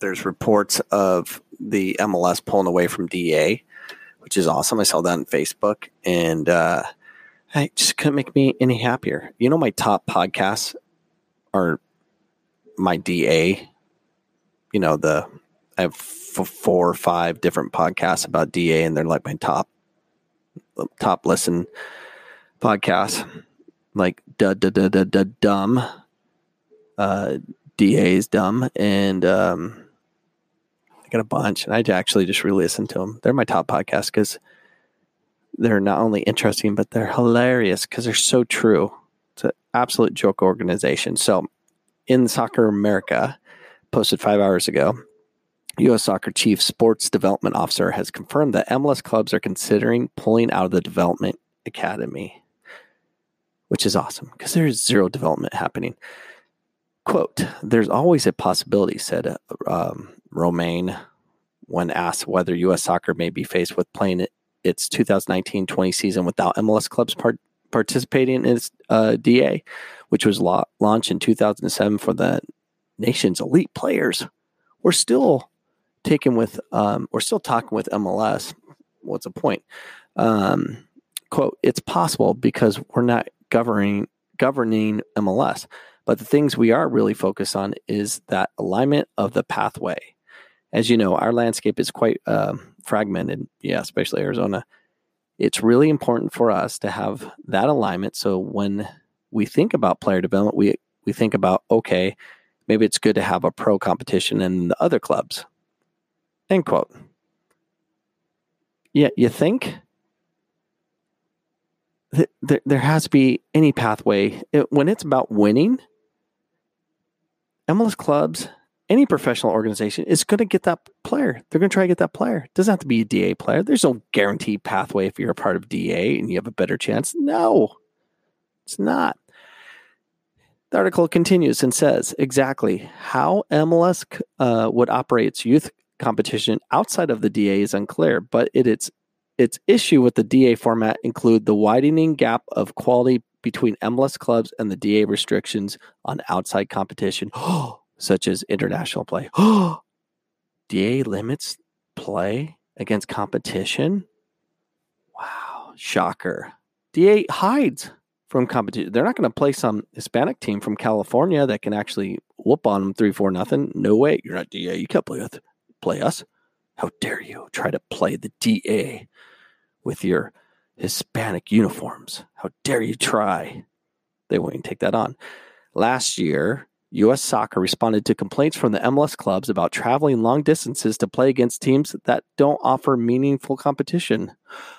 there's reports of the MLS pulling away from DA, which is awesome. I saw that on Facebook, and uh, it just couldn't make me any happier. You know, my top podcasts are my DA. You know, the I have f- four or five different podcasts about DA, and they're like my top top listen podcasts, like da da da da da dumb. Uh, DA is dumb, and um, I got a bunch, and I actually just re-listen to them. They're my top podcast because they're not only interesting, but they're hilarious because they're so true. It's an absolute joke organization. So, in Soccer America, posted five hours ago, U.S. Soccer Chief Sports Development Officer has confirmed that MLS clubs are considering pulling out of the development academy, which is awesome because there's zero development happening. Quote, there's always a possibility, said um, Romeijn when asked whether U.S. soccer may be faced with playing its 2019 20 season without MLS clubs part- participating in its uh, DA, which was la- launched in 2007 for the nation's elite players. We're still taking with, um, we're still talking with MLS. What's the point? Um, quote, it's possible because we're not governing governing MLS. But the things we are really focused on is that alignment of the pathway as you know, our landscape is quite uh, fragmented. Yeah, especially Arizona. It's really important for us to have that alignment. So when we think about player development, we we think about okay, maybe it's good to have a pro competition in the other clubs. End quote. Yeah, you think that there has to be any pathway when it's about winning. MLS clubs any professional organization is going to get that player. They're going to try to get that player. It doesn't have to be a DA player. There's no guaranteed pathway if you're a part of DA and you have a better chance. No, it's not. The article continues and says exactly how MLS uh, would operate its youth competition outside of the DA is unclear, but it, its its issue with the DA format include the widening gap of quality between MLS clubs and the DA restrictions on outside competition. Such as international play. DA limits play against competition. Wow, shocker. DA hides from competition. They're not going to play some Hispanic team from California that can actually whoop on them three, four, nothing. No way. You're not DA. You can't play with play us. How dare you try to play the DA with your Hispanic uniforms? How dare you try? They won't even take that on. Last year, U.S. Soccer responded to complaints from the MLS clubs about traveling long distances to play against teams that don't offer meaningful competition.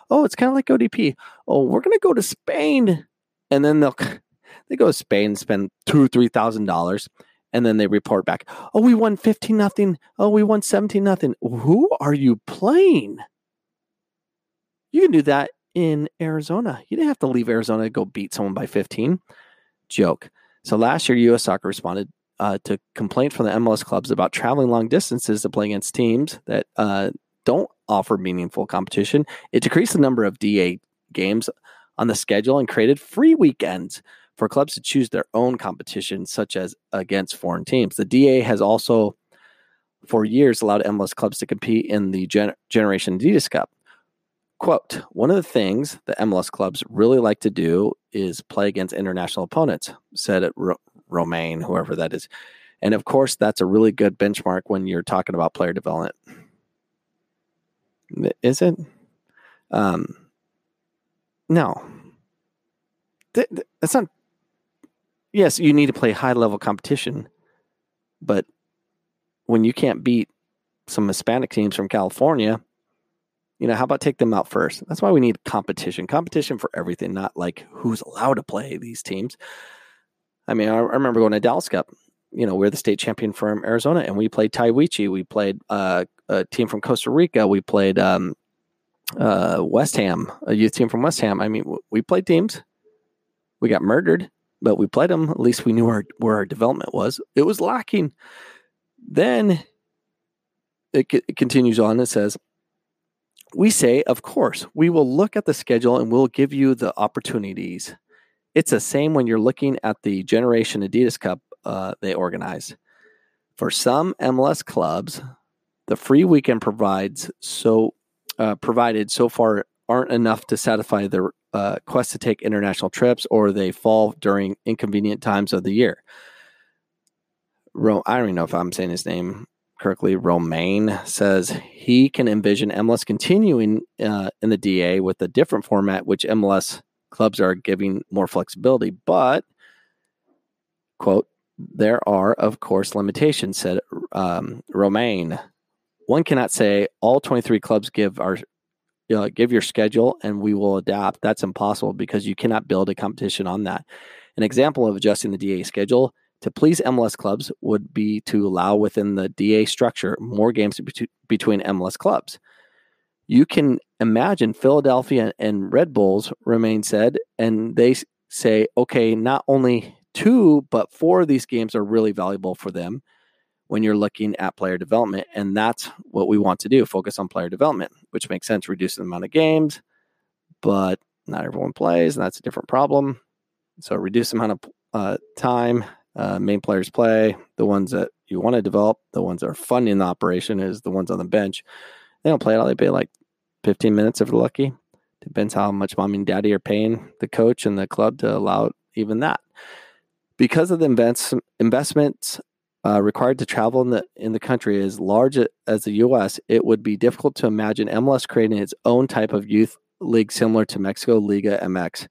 Oh, it's kind of like ODP. Oh, we're going to go to Spain, and then they'll they go to Spain spend two three thousand dollars, and then they report back. Oh, we won fifteen nothing. Oh, we won seventeen nothing. Who are you playing? You can do that in Arizona. You didn't have to leave Arizona to go beat someone by fifteen. Joke. So last year, U.S. Soccer responded uh, to complaint from the MLS clubs about traveling long distances to play against teams that uh, don't offer meaningful competition. It decreased the number of DA games on the schedule and created free weekends for clubs to choose their own competition, such as against foreign teams. The DA has also, for years, allowed MLS clubs to compete in the Gen- Generation Adidas Cup. Quote, one of the things the MLS clubs really like to do is play against international opponents, said Romeijn, whoever that is. And of course, that's a really good benchmark when you're talking about player development. Is it? Um, no. Th- th- that's not. Yes, you need to play high level competition, but when you can't beat some Hispanic teams from California, you know, how about take them out first? That's why we need competition, competition for everything, not like who's allowed to play these teams. I mean, I, I remember going to Dallas Cup. You know, we're the state champion from Arizona, and we played Taiwichi. We played uh, a team from Costa Rica. We played um, uh, West Ham, a youth team from West Ham. I mean, we played teams. We got murdered, but we played them. At least we knew our, where our development was. It was lacking. Then it, it continues on. It says, we say, of course, we will look at the schedule and we'll give you the opportunities. It's the same when you're looking at the Generation Adidas Cup uh, they organize. For some MLS clubs, the free weekend provides so uh, provided so far aren't enough to satisfy their uh, quest to take international trips, or they fall during inconvenient times of the year. Ro- I don't even know if I'm saying his name correctly. Romeijn says he can envision MLS continuing uh, in the DA with a different format, which MLS clubs are giving more flexibility. But, quote, there are, of course, limitations, said um, Romeijn. One cannot say all 23 clubs give our uh, give your schedule and we will adapt. That's impossible because you cannot build a competition on that. An example of adjusting the DA schedule to please MLS clubs would be to allow within the DA structure more games between MLS clubs. You can imagine Philadelphia and Red Bulls Romeijn said, and they say, okay, not only two, but four of these games are really valuable for them when you're looking at player development. And that's what we want to do focus on player development, which makes sense, reducing the amount of games, but not everyone plays, and that's a different problem. So reduce the amount of uh, time uh, main players play, the ones that you want to develop, the ones that are funding the operation is the ones on the bench. They don't play at all. They play like 15 minutes if they're lucky. Depends how much mommy and daddy are paying the coach and the club to allow even that. Because of the invest, investments uh, required to travel in the in the country as large as the U.S., it would be difficult to imagine MLS creating its own type of youth league similar to Mexico Liga MX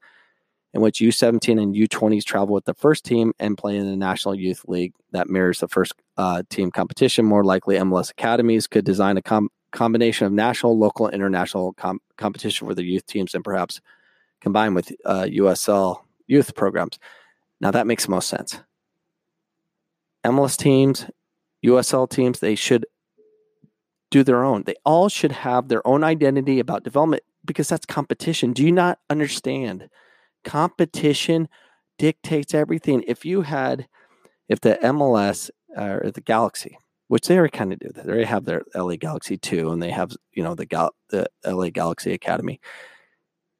in which U17 and U20s travel with the first team and play in the National Youth League that mirrors the first uh, team competition. More likely, MLS academies could design a com- combination of national, local, international com- competition for the youth teams and perhaps combine with uh, USL youth programs. Now, that makes most sense. MLS teams, USL teams, they should do their own. They all should have their own identity about development because that's competition. Do you not understand? Competition dictates everything. If you had, if the MLS or the Galaxy, which they already kind of do, they already have their LA Galaxy 2 and they have, you know, the, Gal- the LA Galaxy Academy.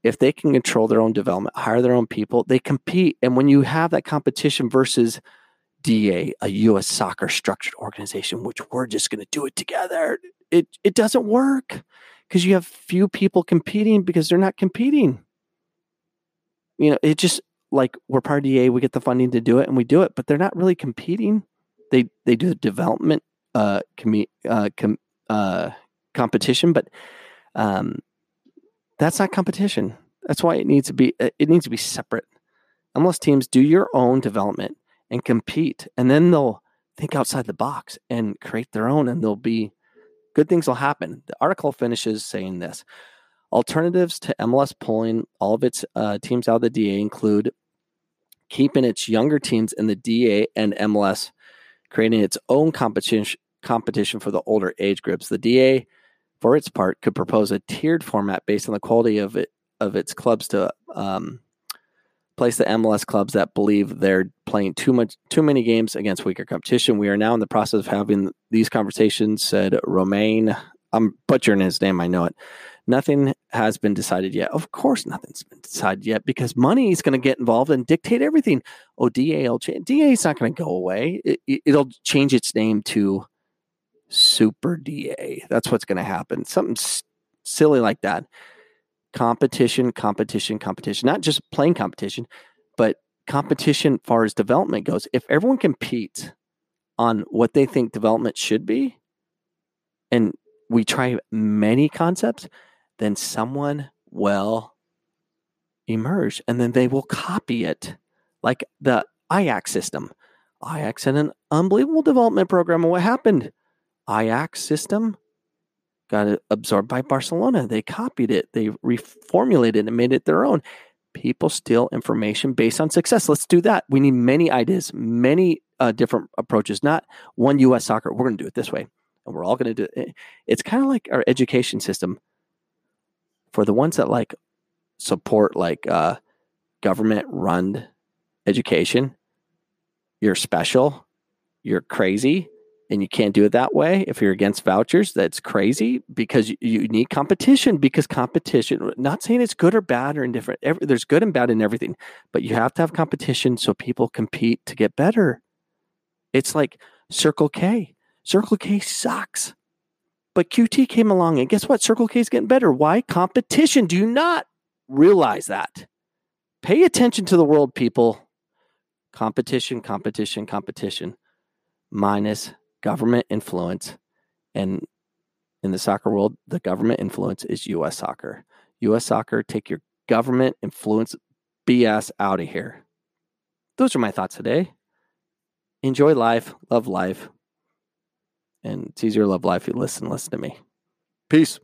If they can control their own development, hire their own people, they compete. And when you have that competition versus DA, a U.S. soccer structured organization, which we're just going to do it together, it, it doesn't work because you have few people competing because they're not competing you know, it just like we're part of DA, we get the funding to do it and we do it, but they're not really competing. They they do the development uh, com- uh, com- uh, competition, but um, that's not competition. That's why it needs to be uh, it needs to be separate. Unless teams do your own development and compete, and then they'll think outside the box and create their own, and they'll be good things will happen. The article finishes saying this Alternatives to MLS pulling all of its uh, teams out of the DA include keeping its younger teams in the DA and MLS, creating its own competition competition for the older age groups. The DA, for its part, could propose a tiered format based on the quality of it of its clubs to um, place the MLS clubs that believe they're playing too much too many games against weaker competition. We are now in the process of having these conversations, said Romeijn. I'm butchering his name, I know it. Nothing has been decided yet. Of course, nothing's been decided yet because money is going to get involved and dictate everything. Oh, DA will change. DA is not going to go away. It, will change its name to Super DA. That's what's going to happen. Something s- silly like that. Competition, competition, competition. Not just playing competition, but competition far as development goes. If everyone competes on what they think development should be, and we try many concepts, then someone will emerge and then they will copy it like the Ajax system. Ajax had an unbelievable development program. And what happened? Ajax system got absorbed by Barcelona. They copied it, they reformulated it and made it their own. People steal information based on success. Let's do that. We need many ideas, many uh, different approaches, not one US soccer. We're going to do it this way. And we're all going to do it. It's kind of like our education system for the ones that like support like uh, government run education, you're special, you're crazy, and you can't do it that way. If you're against vouchers, that's crazy because you, you need competition. Because competition, not saying it's good or bad or indifferent. Every, there's good and bad in everything, but you have to have competition so people compete to get better. It's like Circle K. Circle K sucks. But QT came along, and guess what? Circle K is getting better. Why? Competition. Do you not realize that? Pay attention to the world, people. Competition, competition, competition, minus government influence. And in the soccer world, the government influence is U.S. soccer. U.S. soccer, take your government influence BS out of here. Those are my thoughts today. Enjoy life, love life. And it's easier to love life if you listen, listen to me. Peace.